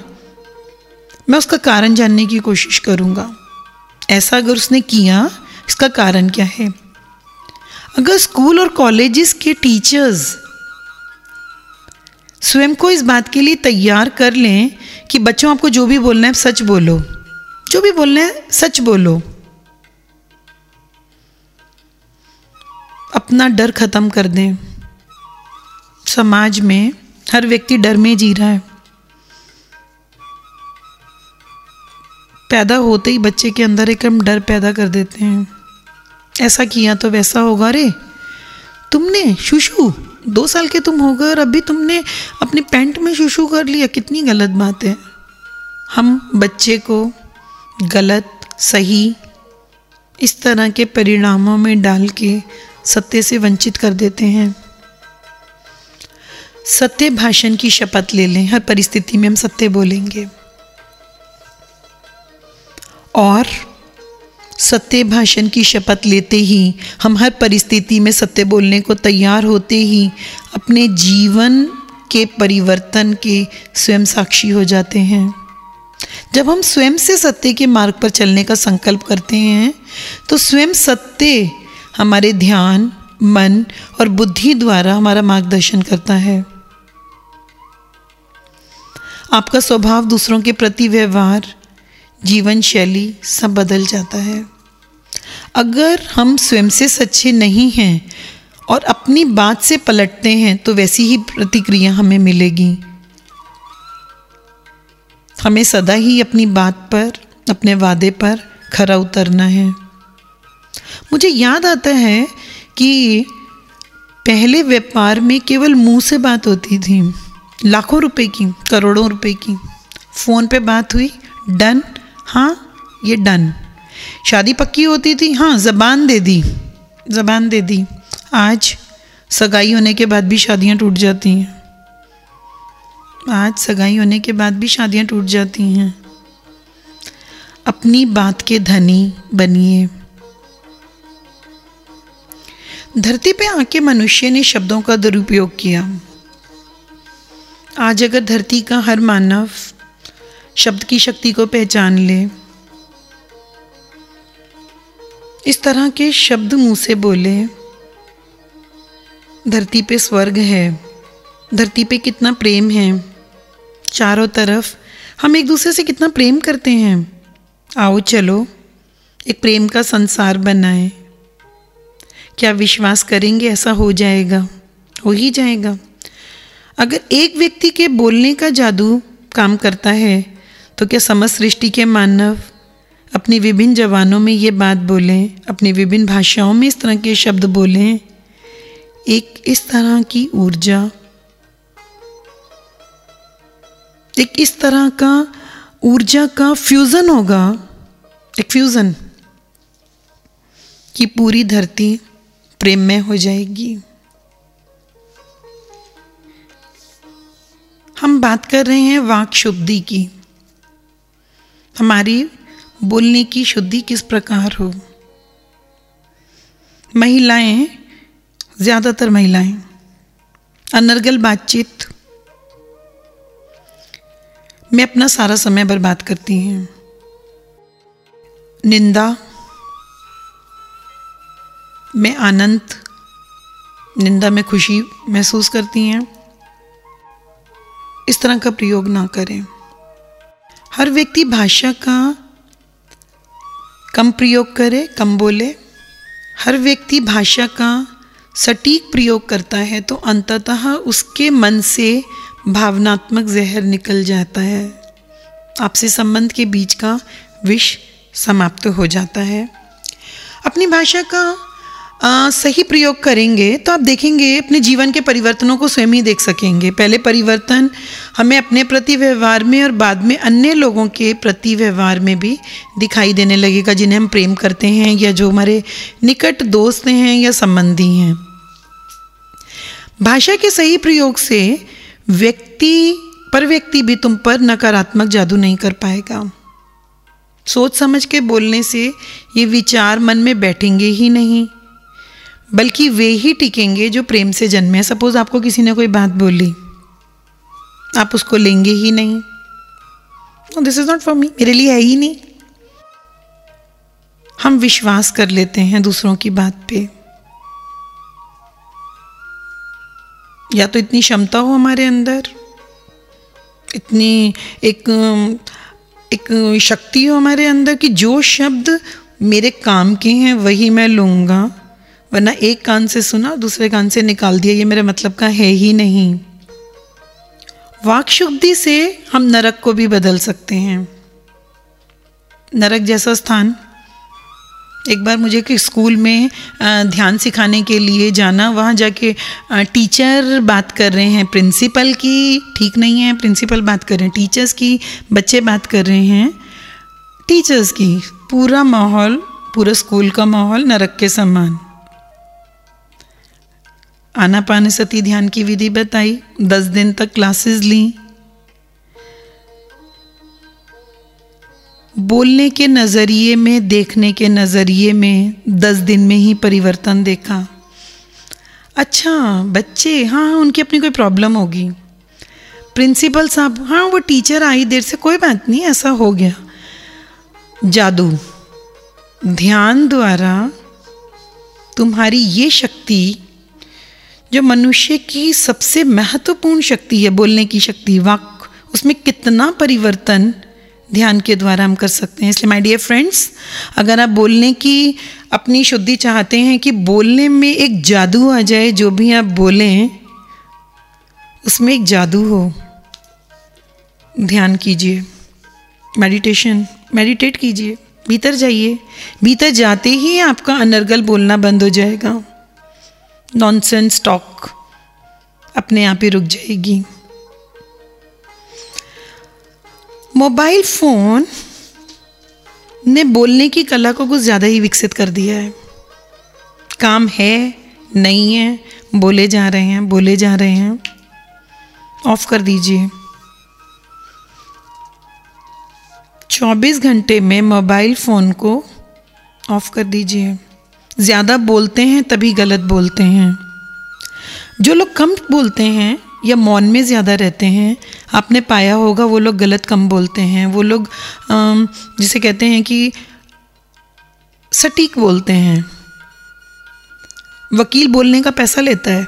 Speaker 1: मैं उसका कारण जानने की कोशिश करूँगा। ऐसा अगर उसने किया इसका कारण क्या है? अगर स्कूल और कॉलेजेस के टीचर्स स्वयं को इस बात के लिए तैयार कर लें कि बच्चों, आपको जो भी बोलना है सच बोलो। जो भी बोलना है, सच बोलो। अपना डर खत्म कर दें। समाज में हर व्यक्ति डर में जी रहा है। पैदा होते ही बच्चे के अंदर एक हम डर पैदा कर देते हैं। ऐसा किया तो वैसा होगा रे। तुमने शुशु, दो साल के तुम हो गए और अभी तुमने अपने पैंट में शुशु कर लिया, कितनी गलत बात है। हम बच्चे को गलत, सही, इस तरह के परिणामों में डाल के सत्य से वंचित कर देते हैं। सत्य भाषण की शपथ ले लें, हर परिस्थिति में हम सत्य बोलेंगे। और सत्य भाषण की शपथ लेते ही, हम हर परिस्थिति में सत्य बोलने को तैयार होते ही, अपने जीवन के परिवर्तन के स्वयं साक्षी हो जाते हैं। जब हम स्वयं से सत्य के मार्ग पर चलने का संकल्प करते हैं तो स्वयं सत्य हमारे ध्यान, मन और बुद्धि द्वारा हमारा मार्गदर्शन करता है। आपका स्वभाव दूसरों के प्रति व्यवहार जीवन शैली सब बदल जाता है। अगर हम स्वयं से सच्चे नहीं हैं और अपनी बात से पलटते हैं तो वैसी ही प्रतिक्रिया हमें मिलेगी। हमें सदा ही अपनी बात पर, अपने वादे पर खरा उतरना है। मुझे याद आता है कि पहले व्यापार में केवल मुँह से बात होती थी, लाखों रुपए की, करोड़ों रुपए की। फ़ोन पे बात हुई, डन हाँ ये डन शादी पक्की होती थी हाँ ज़बान दे दी, ज़बान दे दी. आज सगाई होने के बाद भी शादियाँ टूट जाती हैं. आज सगाई होने के बाद भी शादियाँ टूट जाती हैं. अपनी बात के धनी बनिए. धरती पे आके मनुष्य ने शब्दों का दुरुपयोग किया. आज अगर धरती का हर मानव शब्द की शक्ति को पहचान ले। इस तरह के शब्द मुँह से बोले, धरती पे स्वर्ग है, धरती पे कितना प्रेम है। चारों तरफ़ हम एक दूसरे से कितना प्रेम करते हैं। आओ चलो, एक प्रेम का संसार बनाए। क्या विश्वास करेंगे ऐसा हो जाएगा? हो ही जाएगा। अगर एक व्यक्ति के बोलने का जादू काम करता है तो क्या समस्त सृष्टि के मानव अपनी विभिन्न जवानों में ये बात बोलें, अपनी विभिन्न भाषाओं में इस तरह के शब्द बोलें, एक इस तरह की ऊर्जा, एक इस तरह का ऊर्जा का फ्यूज़न होगा, एक फ्यूज़न कि पूरी धरती प्रेम में हो जाएगी। हम बात कर रहे हैं वाक शुद्धि की। हमारी बोलने की शुद्धि किस प्रकार हो? महिलाएँ, ज़्यादातर महिलाएँ, अनर्गल बातचीत। में अपना सारा समय बर्बाद करती हैं। निंदा। में आनंद। निंदा में खुशी महसूस करती हैं। इस तरह का प्रयोग ना करें। हर व्यक्ति भाषा का कम प्रयोग करे, कम बोले। हर व्यक्ति भाषा का सटीक प्रयोग करता है तो अंततः उसके मन से भावनात्मक जहर निकल जाता है। आपसे संबंध के बीच का विष समाप्त हो जाता है। अपनी भाषा का आ, सही प्रयोग करेंगे तो आप देखेंगे अपने जीवन के परिवर्तनों को स्वयं ही देख सकेंगे। पहले परिवर्तन हमें अपने प्रति व्यवहार में और बाद में अन्य लोगों के प्रति व्यवहार में भी दिखाई देने लगेगा जिन्हें हम प्रेम करते हैं या जो हमारे निकट दोस्त हैं या संबंधी हैं। भाषा के सही प्रयोग से व्यक्ति पर व्यक्ति भी तुम पर नकारात्मक जादू नहीं कर पाएगा। सोच समझ के बोलने से ये विचार मन में बैठेंगे ही नहीं। बल्कि वे ही टिकेंगे जो प्रेम से जन्मे सपोज़ आपको किसी ने कोई बात बोली, आप उसको लेंगे ही नहीं। This is not for me मेरे लिए है ही नहीं। हम विश्वास कर लेते हैं दूसरों की बात पे। या तो इतनी क्षमता हो हमारे अंदर, इतनी एक एक शक्ति हो हमारे अंदर कि जो शब्द मेरे काम के हैं, वही मैं लूँगा। वरना एक कान से सुना दूसरे कान से निकाल दिया, ये मेरे मतलब का है ही नहीं। वाक शुद्धि से हम नरक को भी बदल सकते हैं। नरक जैसा स्थान। एक बार मुझे कि स्कूल में ध्यान सिखाने के लिए जाना, वहाँ जाके टीचर बात कर रहे हैं। प्रिंसिपल की ठीक नहीं है, प्रिंसिपल बात कर रहे हैं। टीचर्स की, बच्चे बात कर रहे हैं। टीचर्स की, पूरा माहौल, पूरा स्कूल का माहौल नरक के समान। आनापान सती ध्यान की विधि बताई। दस दिन तक क्लासेस ली। बोलने के नज़रिए में, देखने के नज़रिए में दस दिन में ही परिवर्तन देखा। अच्छा बच्चे हाँ हाँ उनकी अपनी कोई प्रॉब्लम होगी। प्रिंसिपल साहब हाँ वो टीचर आई, देर से कोई बात नहीं, ऐसा हो गया। जादू, ध्यान द्वारा तुम्हारी ये शक्ति जो मनुष्य की सबसे महत्वपूर्ण शक्ति है, बोलने की शक्ति, वाक, उसमें कितना परिवर्तन ध्यान के द्वारा हम कर सकते हैं। इसलिए माय डियर फ्रेंड्स अगर आप बोलने की अपनी शुद्धि चाहते हैं कि बोलने में एक जादू आ जाए, जो भी आप बोलें, उसमें एक जादू हो, ध्यान कीजिए। मेडिटेशन मेडिटेट कीजिए। भीतर जाइए। भीतर जाते ही आपका अनर्गल बोलना बंद हो जाएगा। नॉनसेंस टॉक अपने आप ही रुक जाएगी। मोबाइल फ़ोन ने बोलने की कला को कुछ ज़्यादा ही विकसित कर दिया है। काम है, नहीं है, बोले जा रहे हैं, बोले जा रहे हैं। ऑफ़ कर दीजिए। 24 घंटे में मोबाइल फ़ोन को ऑफ़ कर दीजिए। ज़्यादा बोलते हैं, तभी गलत बोलते हैं। जो लोग कम बोलते हैं या मौन में ज़्यादा रहते हैं, आपने पाया होगा वो लोग गलत कम बोलते हैं। वो लोग जिसे कहते हैं कि सटीक बोलते हैं। वकील बोलने का पैसा लेता है।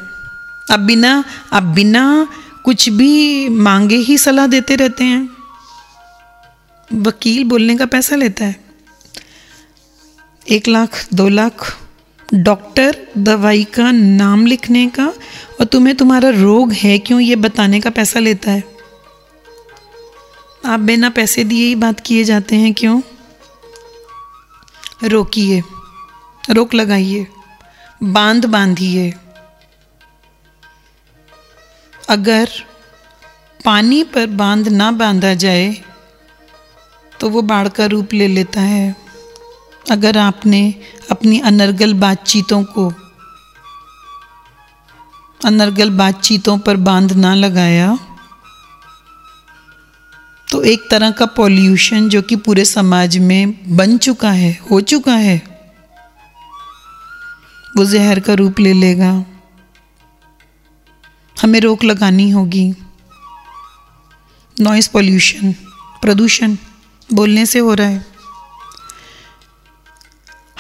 Speaker 1: अब बिना अब बिना कुछ भी मांगे ही सलाह देते रहते हैं। वकील बोलने का पैसा लेता है। एक लाख, दो लाख डॉक्टर दवाई का नाम लिखने का और तुम्हें तुम्हारा रोग है क्यों ये बताने का पैसा लेता है? आप बिना पैसे दिए ही बात किए जाते हैं क्यों? रोकिए, रोक लगाइए, बाँध बांधिए। अगर पानी पर बाँध ना बांधा जाए तो वो बाढ़ का रूप ले लेता है। अगर आपने अपनी अनर्गल बातचीतों को, अनर्गल बातचीतों पर बाँध ना लगाया तो एक तरह का पॉल्यूशन जो कि पूरे समाज में बन चुका है, हो चुका है, वो जहर का रूप ले लेगा। हमें रोक लगानी होगी। नॉइस पॉल्यूशन प्रदूषण बोलने से हो रहा है।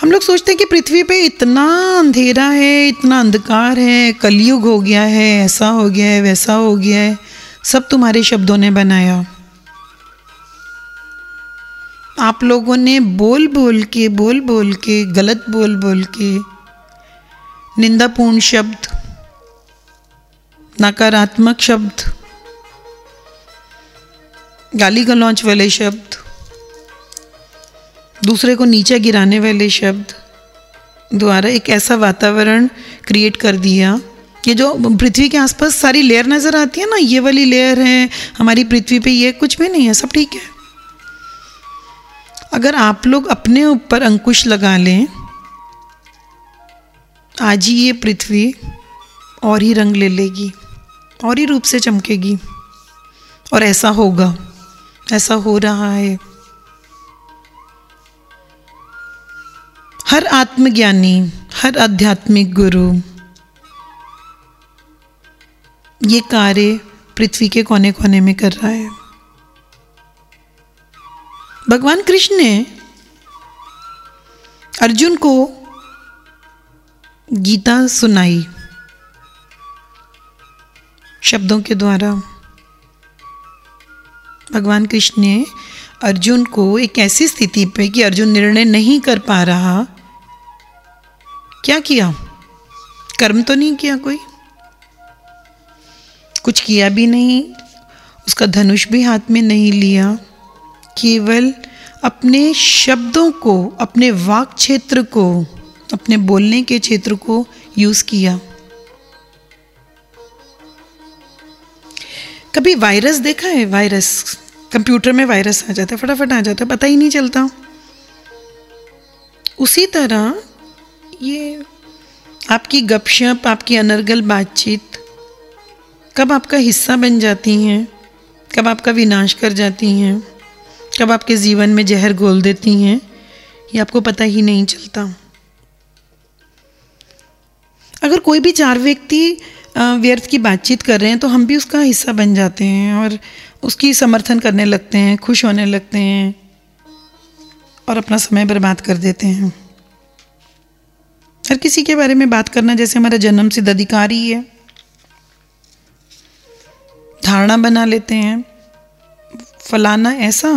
Speaker 1: हम लोग सोचते हैं कि पृथ्वी पे इतना अंधेरा है, इतना अंधकार है, कलयुग हो गया है, ऐसा हो गया है, वैसा हो गया है, सब तुम्हारे शब्दों ने बनाया। आप लोगों ने बोल बोल के, बोल बोल के, गलत बोल बोल के, निंदापूर्ण शब्द, नकारात्मक शब्द, गाली गलौच वाले शब्द दूसरे को नीचे गिराने वाले शब्द द्वारा एक ऐसा वातावरण क्रिएट कर दिया। ये जो पृथ्वी के आसपास सारी लेयर नज़र आती है ना, ये वाली लेयर है, हमारी पृथ्वी पे ये कुछ भी नहीं है, सब ठीक है। अगर आप लोग अपने ऊपर अंकुश लगा लें, आज ही ये पृथ्वी और ही रंग ले लेगी, और ही रूप से चमकेगी, और ऐसा होगा, ऐसा हो रहा है। हर आत्मज्ञानी, हर आध्यात्मिक गुरु। ये कार्य पृथ्वी के कोने कोने में कर रहा है। भगवान कृष्ण ने अर्जुन को गीता सुनाई शब्दों के द्वारा। भगवान कृष्ण ने अर्जुन को एक ऐसी स्थिति पे कि अर्जुन निर्णय नहीं कर पा रहा क्या किया? कर्म तो नहीं किया कोई? कुछ किया भी नहीं, उसका धनुष भी हाथ में नहीं लिया, केवल अपने शब्दों को, अपने वाक क्षेत्र को, अपने बोलने के क्षेत्र को यूज़ किया। कभी वायरस देखा है? वायरस कंप्यूटर में वायरस आ जाता है, फटाफट आ जाता है, पता ही नहीं चलता। उसी तरह ये आपकी गपशप, आपकी अनर्गल बातचीत कब आपका हिस्सा बन जाती हैं? कब आपका विनाश कर जाती हैं? कब आपके जीवन में जहर घोल देती हैं? ये आपको पता ही नहीं चलता। अगर कोई भी चार व्यक्ति व्यर्थ की बातचीत कर रहे हैं तो हम भी उसका हिस्सा बन जाते हैं और उसकी समर्थन करने लगते हैं, खुश होने लगते हैं और अपना समय बर्बाद कर देते हैं। हर किसी के बारे में बात करना जैसे हमारा जन्म सिद्ध अधिकार ही। है धारणा बना लेते हैं। फलाना ऐसा?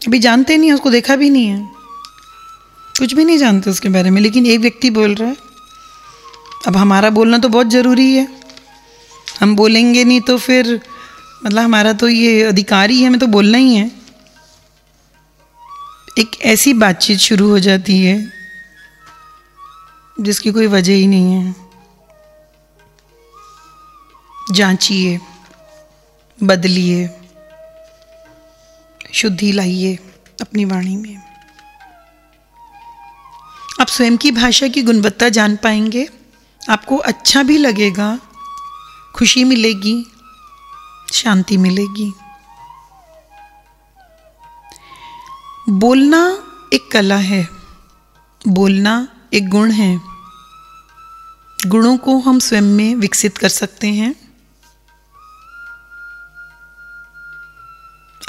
Speaker 1: अभी जानते नहीं, उसको देखा भी नहीं है। कुछ भी नहीं जानते उसके बारे में, लेकिन एक व्यक्ति बोल रहा है, अब हमारा बोलना तो बहुत ज़रूरी है। हम बोलेंगे नहीं तो फिर मतलब हमारा तो ये अधिकार ही है, हमें तो बोलना ही है। एक ऐसी बातचीत शुरू हो जाती है जिसकी कोई वजह ही नहीं है। जांचिए, बदलिए, शुद्धि लाइए अपनी वाणी में। आप स्वयं की भाषा की गुणवत्ता जान पाएँगे, आपको अच्छा भी लगेगा, खुशी मिलेगी, शांति मिलेगी। बोलना एक कला है, बोलना एक गुण है। गुणों को हम स्वयं में विकसित कर सकते हैं।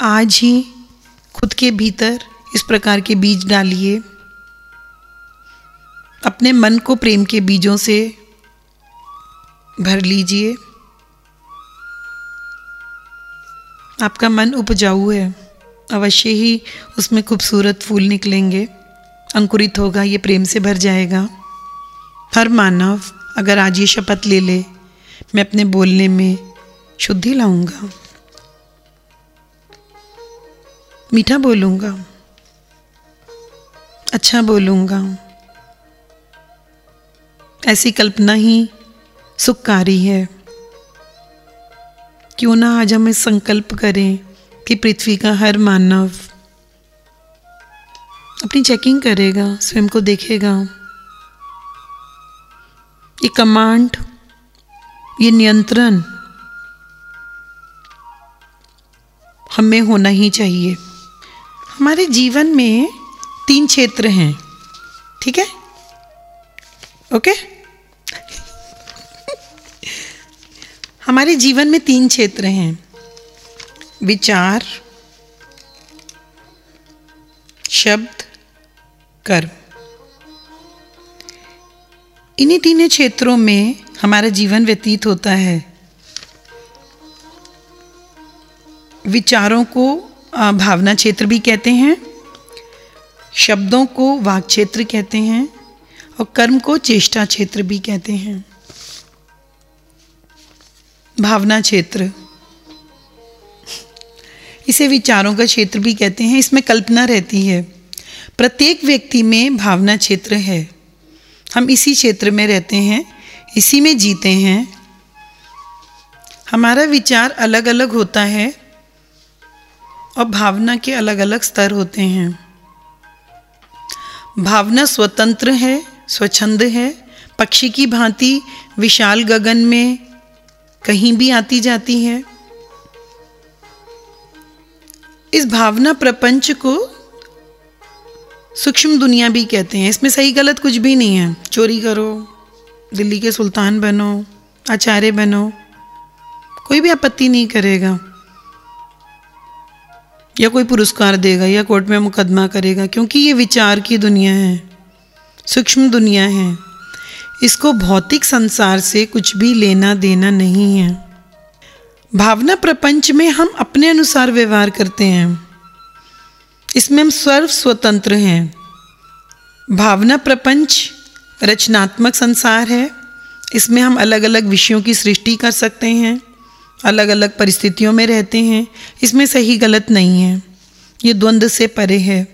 Speaker 1: आज ही खुद के भीतर इस प्रकार के बीज डालिए। अपने मन को प्रेम के बीजों से भर लीजिए। आपका मन उपजाऊ है, अवश्य ही उसमें खूबसूरत फूल निकलेंगे। अंकुरित होगा, ये प्रेम से भर जाएगा। हर मानव अगर आज ये शपथ ले ले, मैं अपने बोलने में शुद्धि लाऊँगा। मीठा बोलूँगा। अच्छा बोलूँगा। ऐसी कल्पना ही सुखकारी है। क्यों ना आज हम इस संकल्प करें कि पृथ्वी का हर मानव अपनी चेकिंग करेगा, स्वयं को देखेगा। ये कमांड, ये नियंत्रण हमें होना ही चाहिए। हमारे जीवन में तीन क्षेत्र हैं, ठीक है? ओके? हमारे जीवन में तीन क्षेत्र हैं, विचार, शब्द, कर्म। इन्हीं तीनों क्षेत्रों में हमारा जीवन व्यतीत होता है। विचारों को भावना क्षेत्र भी कहते हैं, शब्दों को वाक क्षेत्र कहते हैं, और कर्म को चेष्टा क्षेत्र भी कहते हैं। भावना क्षेत्र। इसे विचारों का क्षेत्र भी कहते हैं, इसमें कल्पना रहती है। प्रत्येक व्यक्ति में भावना क्षेत्र है। हम इसी क्षेत्र में रहते हैं, इसी में जीते हैं। हमारा विचार अलग अलग होता है और भावना के अलग अलग स्तर होते हैं। भावना स्वतंत्र है, स्वच्छंद है, पक्षी की भांति विशाल गगन में कहीं भी आती जाती है। इस भावना प्रपंच को सूक्ष्म दुनिया भी कहते हैं, इसमें सही गलत कुछ भी नहीं है। चोरी करो, दिल्ली के सुल्तान बनो, आचार्य बनो, कोई भी आपत्ति नहीं करेगा। या कोई पुरस्कार देगा, या कोर्ट में मुकदमा करेगा, क्योंकि ये विचार की दुनिया है, सूक्ष्म दुनिया है। इसको भौतिक संसार से कुछ भी लेना देना नहीं है। भावना प्रपंच में हम अपने अनुसार व्यवहार करते हैं। इसमें हम सर्व स्वतंत्र हैं। भावना प्रपंच रचनात्मक संसार है। इसमें हम अलग अलग विषयों की सृष्टि कर सकते हैं। अलग अलग परिस्थितियों में रहते हैं। इसमें सही गलत नहीं है। ये द्वंद्व से परे है।